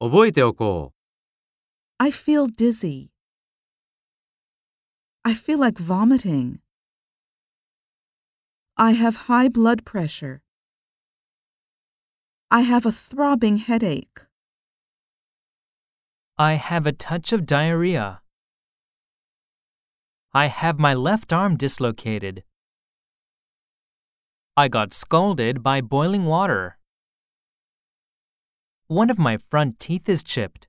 覚えておこう。 I feel dizzy. I feel like vomiting. I have high blood pressure. I have a throbbing headache. I have a touch of diarrhea. I have my left arm dislocated. I got scalded by boiling water. One of my front teeth is chipped.